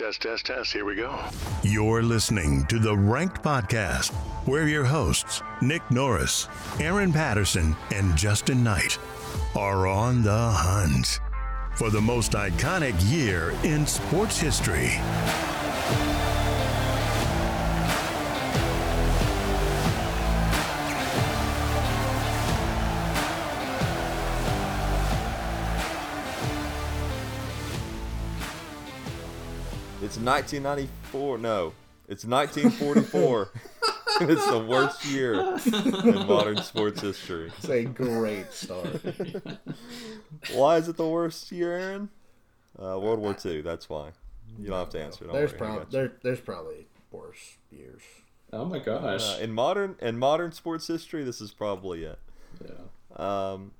Test, test, test. Here we go. You're listening to the Ranked Podcast, where your hosts, Nick Norris, Aaron Patterson, and Justin Knight, are on the hunt for the most iconic year in sports history. 1994. No, it's 1944. it's the worst year in modern sports history. It's a great start. Why is it the worst year, Aaron? Uh, World War II. That's why. You don't have to answer. Don't there's worry, I probably got you. there, there's probably worse years. Oh my gosh. Uh, in modern in modern sports history, this is probably it. yeah. Um,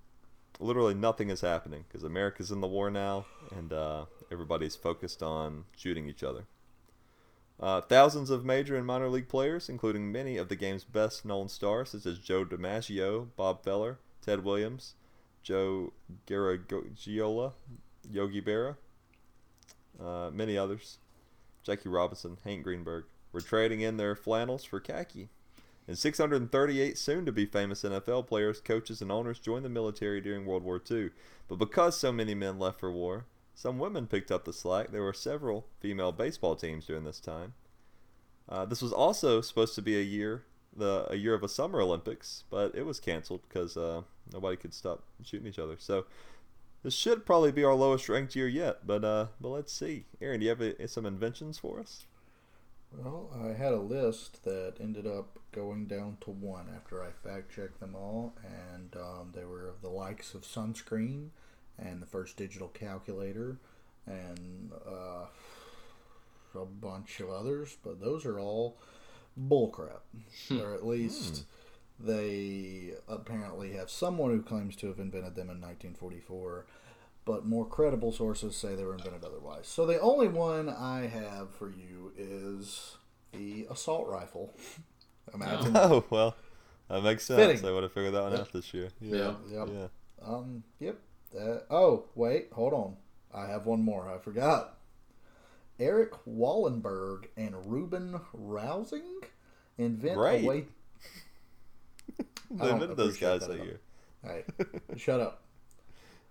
literally nothing is happening because America's in the war now, and uh, everybody's focused on shooting each other. Uh, thousands of major and minor league players, including many of the game's best known stars, such as Joe DiMaggio, Bob Feller, Ted Williams, Joe Garagiola, Yogi Berra, uh, many others, Jackie Robinson, Hank Greenberg, were trading in their flannels for khaki. And 638 soon to be famous NFL players, coaches, and owners joined the military during World War II. But because so many men left for war, some women picked up the slack. There were several female baseball teams during this time. Uh, this was also supposed to be a year, the a year of a Summer Olympics, but it was canceled because uh, nobody could stop shooting each other. So this should probably be our lowest ranked year yet. But uh, but let's see. Aaron, do you have uh, some inventions for us? Well, I had a list that ended up going down to one after I fact checked them all, and um, they were of the likes of sunscreen and the first digital calculator and uh, a bunch of others, but those are all bullcrap. or at least they apparently have someone who claims to have invented them in 1944 but more credible sources say they were invented otherwise. So the only one I have for you is the assault rifle. Imagine. Oh well, that makes sense. Fitting. They would have figured that one out this year. Yeah. Yep. Yeah. Um. Yep. That, oh wait, hold on. I have one more. I forgot. Eric Wallenberg and Ruben Rausing invent Great. a way. I They invented those guys that year. All right, shut up.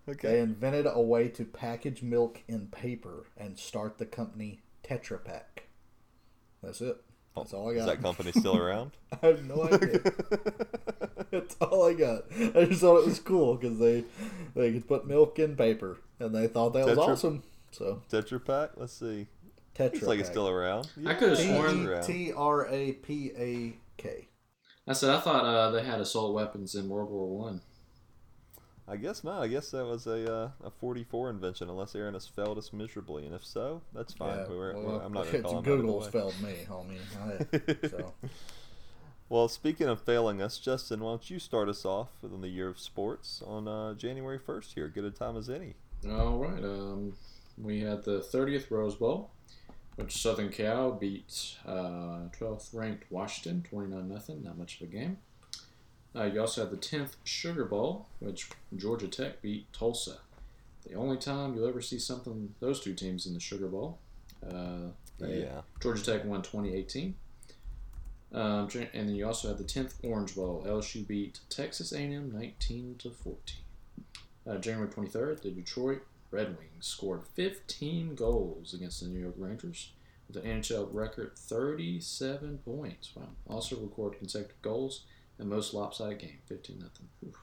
Okay. They invented a way to package milk in paper and start the company Tetra Pak. That's it. That's all I Is that company still around? I have no idea. That's all I got. I just thought it was cool because they they could put milk in paper, and they thought that was awesome. So Tetra Pak. Let's see. Tetra Looks like it's still around. I could've sworn- around. T R A P A K. I said I thought uh, they had assault weapons in World War One. I guess not. I guess that was a uh, a 44 invention, unless Aaron has failed us miserably, and if so, that's fine. Yeah, We're- well, I'm not going to call him Google's failed me, homie. I, so Well, speaking of failing us, Justin, why don't you start us off within the year of sports on uh, January 1st here? Good a time as any. All right. Um, we had the 30th Rose Bowl, which Southern Cal beat uh, 12th ranked Washington 29 nothing. Not much of a game. Uh, you also had the 10th Sugar Bowl, which Georgia Tech beat Tulsa. The only time you'll ever see something those two teams in the Sugar Bowl. Uh, they- Yeah. Georgia Tech won 2018. Um, and then you also had the 10th Orange Bowl. LSU beat Texas A&M 19 to 14. Uh, January 23rd, the Detroit Red Wings scored 15 goals against the New York Rangers with an NHL record 37 points. Wow. Also recorded consecutive goals and most lopsided game, 15 nothing.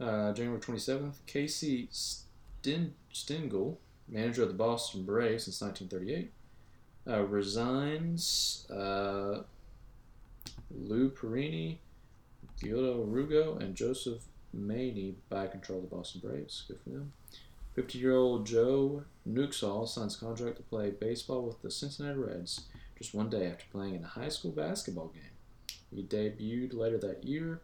Uh, January 27th, Casey Sten- Stengel, manager of the Boston Braves since 1938, uh, resigns. Uh, Lou Perini, Guido Rugo, and Joseph Maney by control of the Boston Braves. Good for them. 50 year old Joe Nuxhall signs contract to play baseball with the Cincinnati Reds just one day after playing in a high school basketball game. He debuted later that year,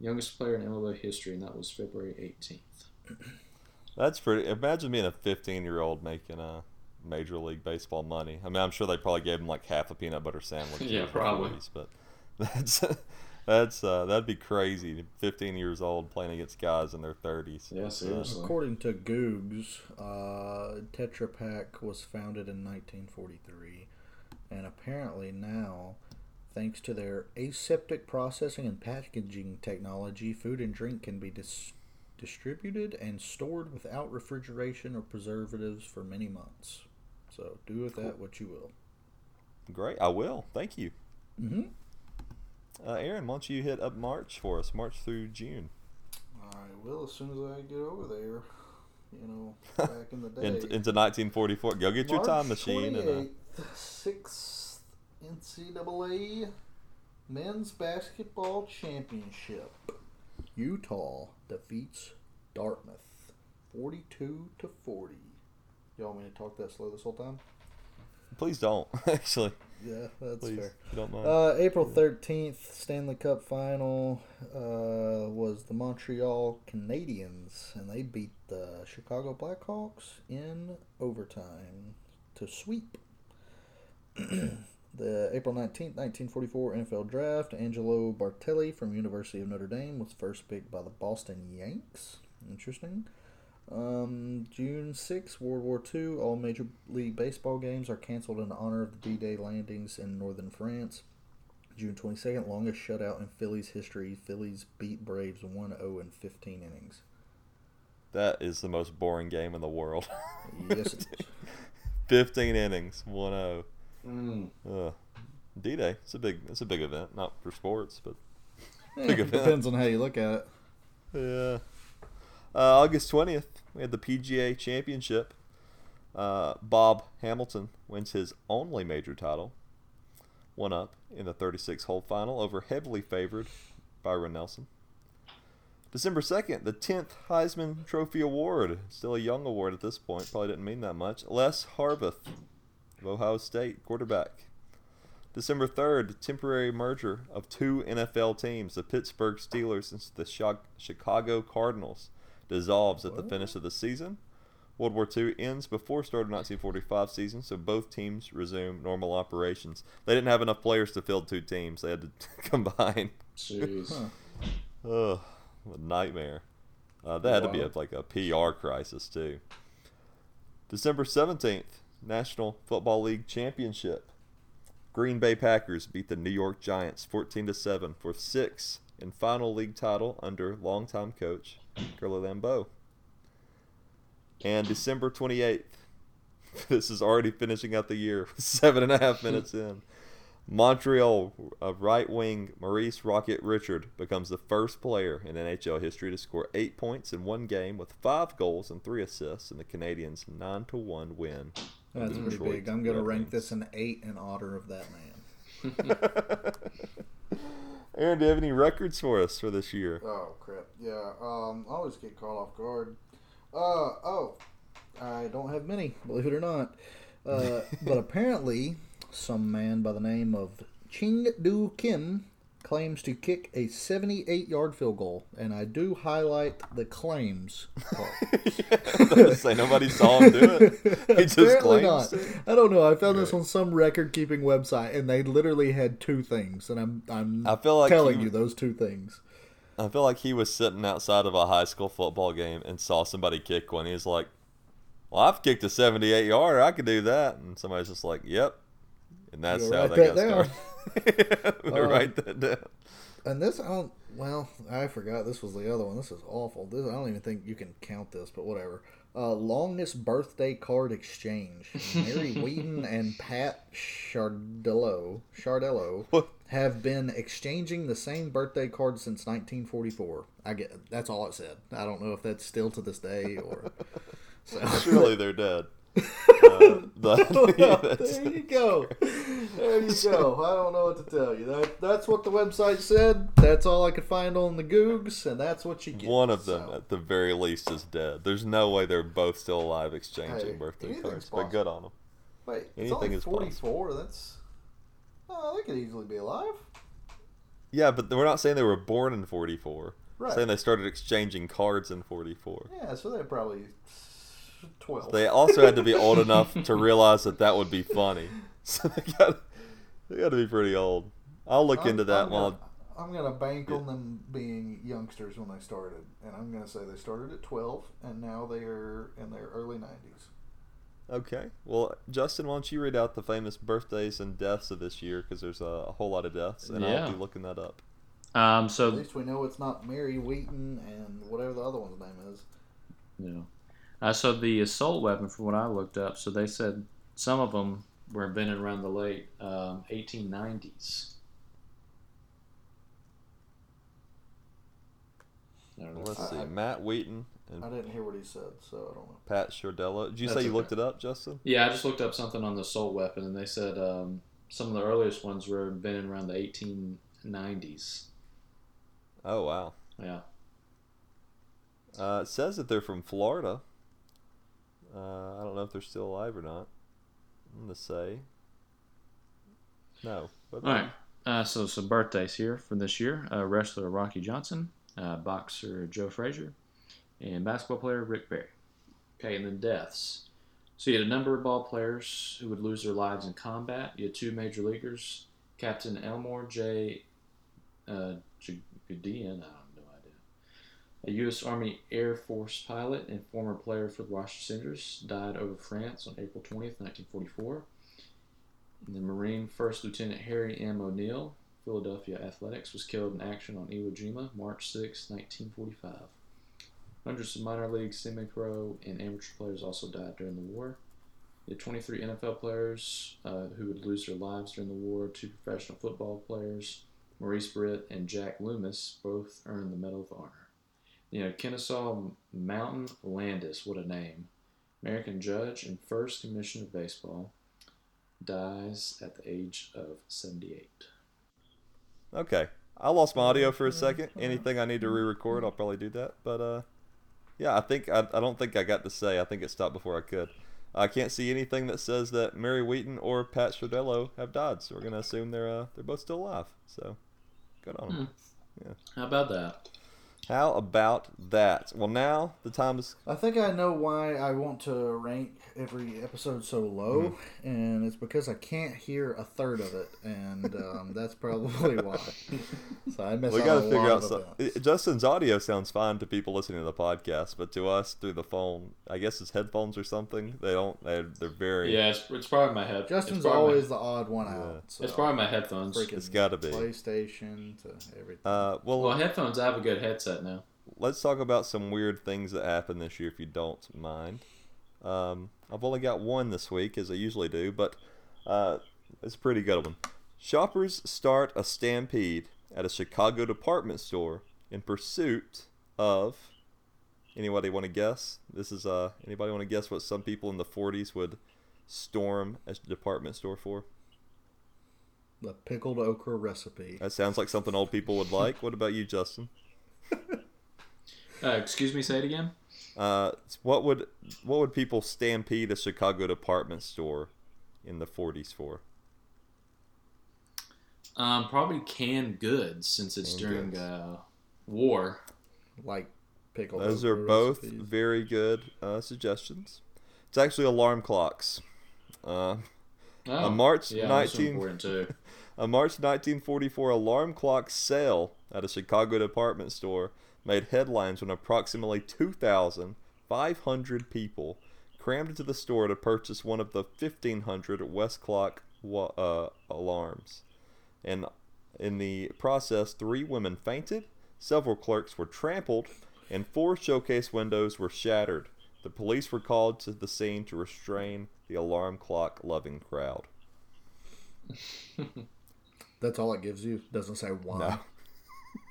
youngest player in MLB history, and that was February 18th. That's pretty. Imagine being a 15 year old making a Major League Baseball money. I mean, I'm sure they probably gave him like half a peanut butter sandwich. Yeah, probably. Louis, But that's That's uh, that'd be crazy. 15 years old playing against guys in their 30s. Yeah, seriously. According to Googs, uh, Tetra Pak was founded in 1943, and apparently now, thanks to their aseptic processing and packaging technology, food and drink can be dis- distributed and stored without refrigeration or preservatives for many months. So do with that what you will. Great, I will. Thank you. Mm-hmm. Uh, Aaron, why don't you hit up March for us? March through June. I will as soon as I get over there. You know, back in the day. In, into 1944. Go get your time March machine. And, uh, 28th, sixth NCAA Men's Basketball Championship. Utah defeats Dartmouth, forty-two to forty. Y'all want me to talk that slow this whole time? please don't, actually. Yeah, that's Please, fair. don't mind. Uh, April thirteenth, Stanley Cup final uh, was the Montreal Canadiens, and they beat the Chicago Blackhawks in overtime to sweep. the April nineteenth, nineteen forty-four NFL Draft, Angelo Bertelli from University of Notre Dame was first picked by the Boston Yanks. Interesting. Um, June 6, World War II. All Major League Baseball games are canceled in honor of the D Day landings in northern France. June 22nd, longest shutout in Phillies history. Phillies beat Braves 1 0 in 15 innings. that is the most boring game in the world. Yes, it is. 15 innings, 1 0. Mm. Ugh. D Day. It's a big. It's a big event, not for sports, but Big event. depends on how you look at it. yeah. Uh, August twentieth, we had the PGA Championship. Uh, Bob Hamilton wins his only major title, one up in the 36-hole final over heavily favored Byron Nelson. December 2nd, the 10th Heisman Trophy Award. Still a young award at this point. Probably didn't mean that much. Les Horvath of Ohio State, quarterback. December 3rd, temporary merger of two NFL teams, the Pittsburgh Steelers and the Chicago Cardinals, dissolves at the finish of the season. World War II ends before start of 1945 season, so both teams resume normal operations. They didn't have enough players to field two teams. They had to combine. Jeez. Huh. Ugh, a nightmare. Uh, that had to be a, like a PR crisis too. December seventeenth, National Football League Championship. Green Bay Packers beat the New York Giants fourteen to seven for sixth and final league title under longtime coach Curly Lambeau. And December twenty eighth, this is already finishing out the year, seven and a half minutes in. Montreal uh, right wing Maurice Rocket Richard becomes the first player in NHL history to score eight points in one game with five goals and three assists in the Canadiens' nine to one win. That's The pretty Detroit big. I'm going to rank this an 8 in honor of that man. Aaron, do you have any records for us for this year? Oh crap! Yeah, um, I always get caught off guard. Uh oh, I don't have many, believe it or not. Uh, but apparently, some man by the name of Ching Du Kim claims to kick a 78-yard field goal, and I do highlight the claims. part. Say nobody saw him do it. He just Apparently claims. not. I don't know. I found this on some record-keeping website, and they literally had two things, and I'm I'm I feel like telling he- you those two things. I feel like he was sitting outside of a high school football game and saw somebody kick one. He's like, "Well, I've kicked a 78 yarder. I could do that." And somebody's just like, "Yep." And that's You'll how write they got started. Um, write that down. And this, I don't. Well, I forgot this was the other one. This is awful. This I don't even think you can count this, but whatever. Uh, longest birthday card exchange. Mary Wheaton and Pat Chardello What? have been exchanging the same birthday card since 1944. I get that's all it said. I don't know if that's still to this day or. So. Surely they're dead. Uh, but- there you go. There you go. I don't know what to tell you. That, that's what the website said. That's all I could find on the Googs, and that's what you get. One of them, So, at the very least, is dead. There's no way they're both still alive exchanging Hey, birthday cards. But possible. good on them. wait, it's anything only is 44. That's. Oh, they could easily be alive. Yeah, but we're not saying they were born in 44. Right. Saying they started exchanging cards in 44. Yeah, so they're probably 12. They also had to be old enough to realize that that would be funny. So they got they got to be pretty old. I'll look I'm- into that I'm while gonna, I'm gonna bank on them being youngsters when they started, and I'm gonna say they started at 12, and now they are in their early 90s. Okay. Well, Justin, why don't you read out the famous birthdays and deaths of this year? Because there's a, a whole lot of deaths, and Yeah. I'll be looking that up. Um, At so least we know it's not Mary Wheaton and whatever the other one's name is. Yeah. Uh, so the assault weapon, from what I looked up, so they said some of them were invented around the late um, 1890s. I don't know. Let's I- see. I- Matt Wheaton I didn't hear what he said, so I don't know. Pat Shardello. Did you That's say you okay. looked it up, Justin? Yeah, I just looked up something on the assault weapon, and they said um, some of the earliest ones were invented around the 1890s. Oh wow. Yeah. Uh, it says that they're from Florida. Uh, I don't know if they're still alive or not. I'm gonna say no. All right. Uh, so some birthdays here for this year: uh, wrestler Rocky Johnson, uh, boxer Joe Frazier, and basketball player Rick Barry. Okay, and then deaths. So you had a number of ball players who would lose their lives in combat. You had two major leaguers, Captain Elmore J. Uh, I. A U.S. Army Air Force pilot and former player for the Washington Senators died over France on April 20th, 1944. And the Marine First Lieutenant Harry M. O'Neill, Philadelphia Athletics, was killed in action on Iwo Jima, March 6, 1945. Hundreds of minor league, semi pro, and amateur players also died during the war. Had 23 NFL players uh, who would lose their lives during the war, two professional football players, Maurice Britt and Jack Lummus, both earned the Medal of Honor. You know, Kenesaw Mountain Landis, what a name. American judge and first commissioner of baseball, dies at the age of 78. Okay. I lost my audio for a second. Anything I need to re-record, I'll probably do that. But uh, yeah, I think I, I don't think I got to say. I think it stopped before I could. I can't see anything that says that Mary Wheaton or Pat Stradello have died, so we're gonna assume they're uh, they're both still alive. So, good on them. Yeah. How about that? How about that? Well, now the time is. I think I know why I want to rank every episode so low, Hmm. and it's because I can't hear a third of it, and um, that's probably why. So I miss We out got a to figure lot out. of Some, events. Justin's audio sounds fine to people listening to the podcast, but to us through the phone, I guess it's headphones or something. They don't. They're, they're very. Yeah, it's, it's probably my head. Justin's it's probably always the odd one Yeah. out. So it's probably my headphones. freaking It's gotta be. PlayStation to everything. Uh, well, Well, headphones. I have a good headset now. let's talk about some weird things that happened this year, if you don't mind. Um, I've only got one this week, as I usually do, but uh, it's a pretty good one. Shoppers start a stampede at a Chicago department store in pursuit of. Anybody want to guess? This is uh. Anybody want to guess what some people in the '40s would storm a department store for? the pickled okra recipe. That sounds like something old people would like. What about you, Justin? Uh, excuse me, say it again. Uh, what would what would people stampede a Chicago department store in the 40s for? Um, probably canned goods since it's Canned during goods. uh, war. Like pickled Those are both recipes. very good uh, suggestions. It's actually alarm clocks. Uh, Oh, A March yeah, 19 too. a March 1944 alarm clock sale at a Chicago department store made headlines when approximately 2,500 people crammed into the store to purchase one of the 1,500 Westclox wa- uh, alarms. And in the process, three women fainted, several clerks were trampled, and four showcase windows were shattered. The police were called to the scene to restrain the alarm clock loving crowd. That's all it gives you. Doesn't say why.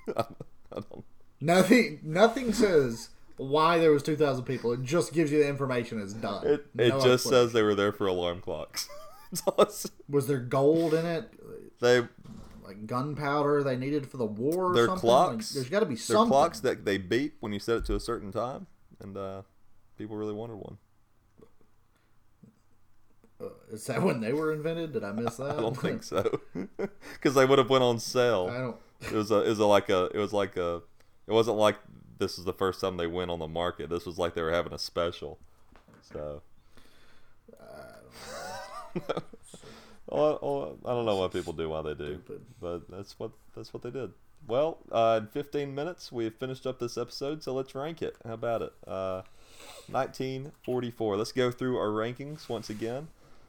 I don't Nothing. Nothing says why there was two thousand people. It just gives you the information. It's done. It, it No just says they were there for alarm clocks. That's all it says. Was there gold in it? they Like gunpowder they needed for the war? Or they're something? clocks. Like, there's got to be something. clocks that they beep when you set it to a certain time, and uh, people really wanted one. Uh, is that when they were invented? Did I miss that? I don't think so, because they would have went on sale. I don't. It was a, it was a, like a, it was like a, it wasn't like this was the first time they went on the market. This was like they were having a special. So. I- don't know what people do, why they do, Stupid. but that's what that's what they did. well, uh, in 15 minutes, we have finished up this episode, so let's rank it. How about it? Uh, 1944. Let's go through our rankings once again.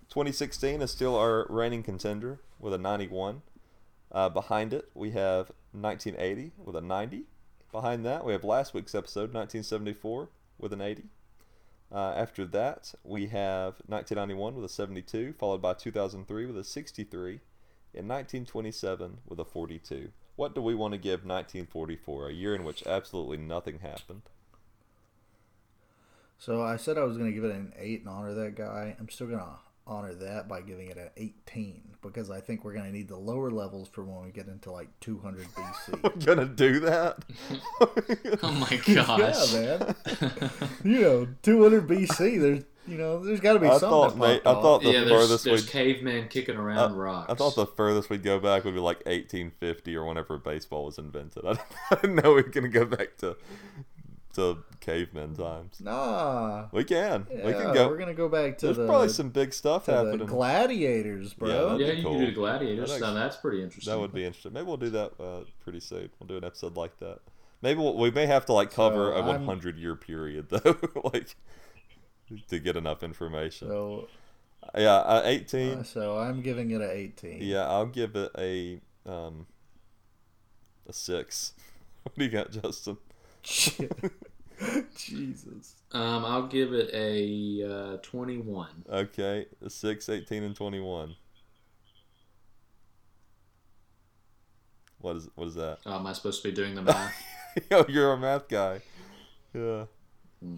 2016 is still our reigning contender with a 91. Uh, behind it, we have 1980 with a 90. Behind that, we have last week's episode, 1974, with an 80. Uh, after that, we have 1991 with a 72, followed by 2003 with a 63, and 1927 with a 42. What do we want to give 1944, a year in which absolutely nothing happened? So I said I was going to give it an 8 and honor of that guy. I'm still going to honor that by giving it an 18 because I think we're going to need the lower levels for when we get into like 200 BC. We're gonna do that. Oh my gosh. yeah, man. you know, 200 BC. There's, you know, there's got to be I something. thought, mate, I thought the yeah, there's, furthest there's we'd cavemen kicking around rocks. I thought the furthest we'd go back would be like 1850 or whenever baseball was invented. I didn't, I didn't know we were gonna go back to to caveman times. Nah. We can. Yeah, we can go. We're gonna go back to There's the probably some big stuff to the happening. gladiators, Yeah, bro. that'd yeah, be you cool. can do the gladiators. That'd Now that's pretty interesting. that would be interesting. Maybe we'll do that uh, pretty soon. We'll do an episode like that. Maybe we'll, we may have to like cover So, a I'm- 100 year period though, like to get enough information. so, yeah, uh, 18. uh, so I'm giving it a 18. Yeah, I'll give it a um a six. What do you got, Justin? Jesus. Um, I'll give it a uh, 21. Okay, a six, 18, and twenty-one. What is what is that? Oh, am I supposed to be doing the math? Yo, you're a math guy. Yeah. Hmm.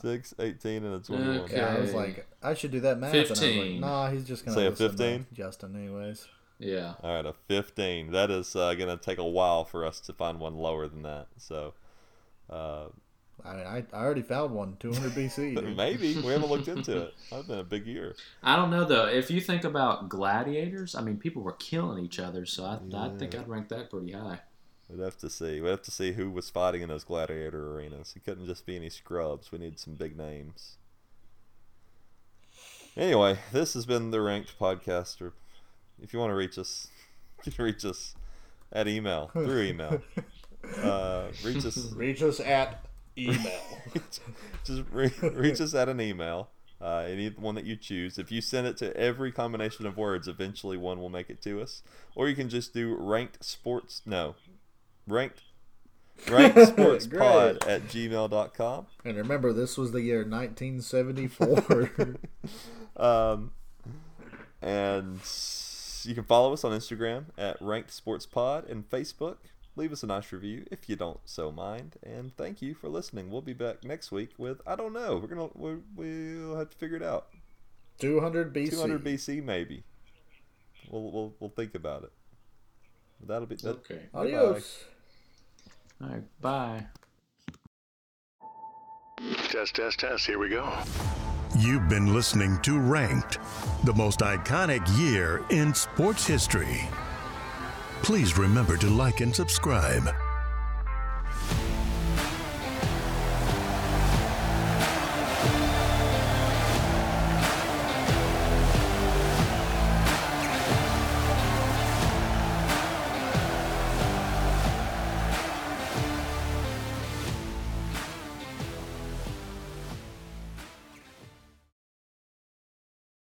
Six, 18, and a twenty-one. Okay. Yeah, I was like, I should do that math. And I was like, 15. nah, he's just gonna Say a 15? Justin, anyways. Yeah. All right, a fifteen. That is uh, gonna take a while for us to find one lower than that. So. Uh, I mean, I, I already found one, 200 BC. dude. maybe we haven't looked into it. That'd been a big year. I don't know though. If you think about gladiators, I mean, people were killing each other, so I, I think I'd rank that pretty high. We'd have to see. We'd have to see who was fighting in those gladiator arenas. It couldn't just be any scrubs. We need some big names. Anyway, this has been the Ranked Podcaster. If you want to reach us, you can reach us at email through email. Uh, reach us Reach us at email. just re- reach us at an email. Uh, any one that you choose. If you send it to every combination of words, eventually one will make it to us. Or you can just do ranked sports. No, ranked ranked sports pod Great. at gmail.com. and remember, this was the year 1974. Um, and you can follow us on Instagram at ranked sports pod and Facebook. Leave us a nice review if you don't so mind. And thank you for listening. We'll be back next week with I don't know. We're gonna we we'll have to figure it out. 200 BC. 200 BC maybe. We'll we'll we'll think about it. That'll be that. Okay. Adios. All right. Bye. Test, test, test. Here we go. You've been listening to Ranked, the most iconic year in sports history. Please remember to like and subscribe.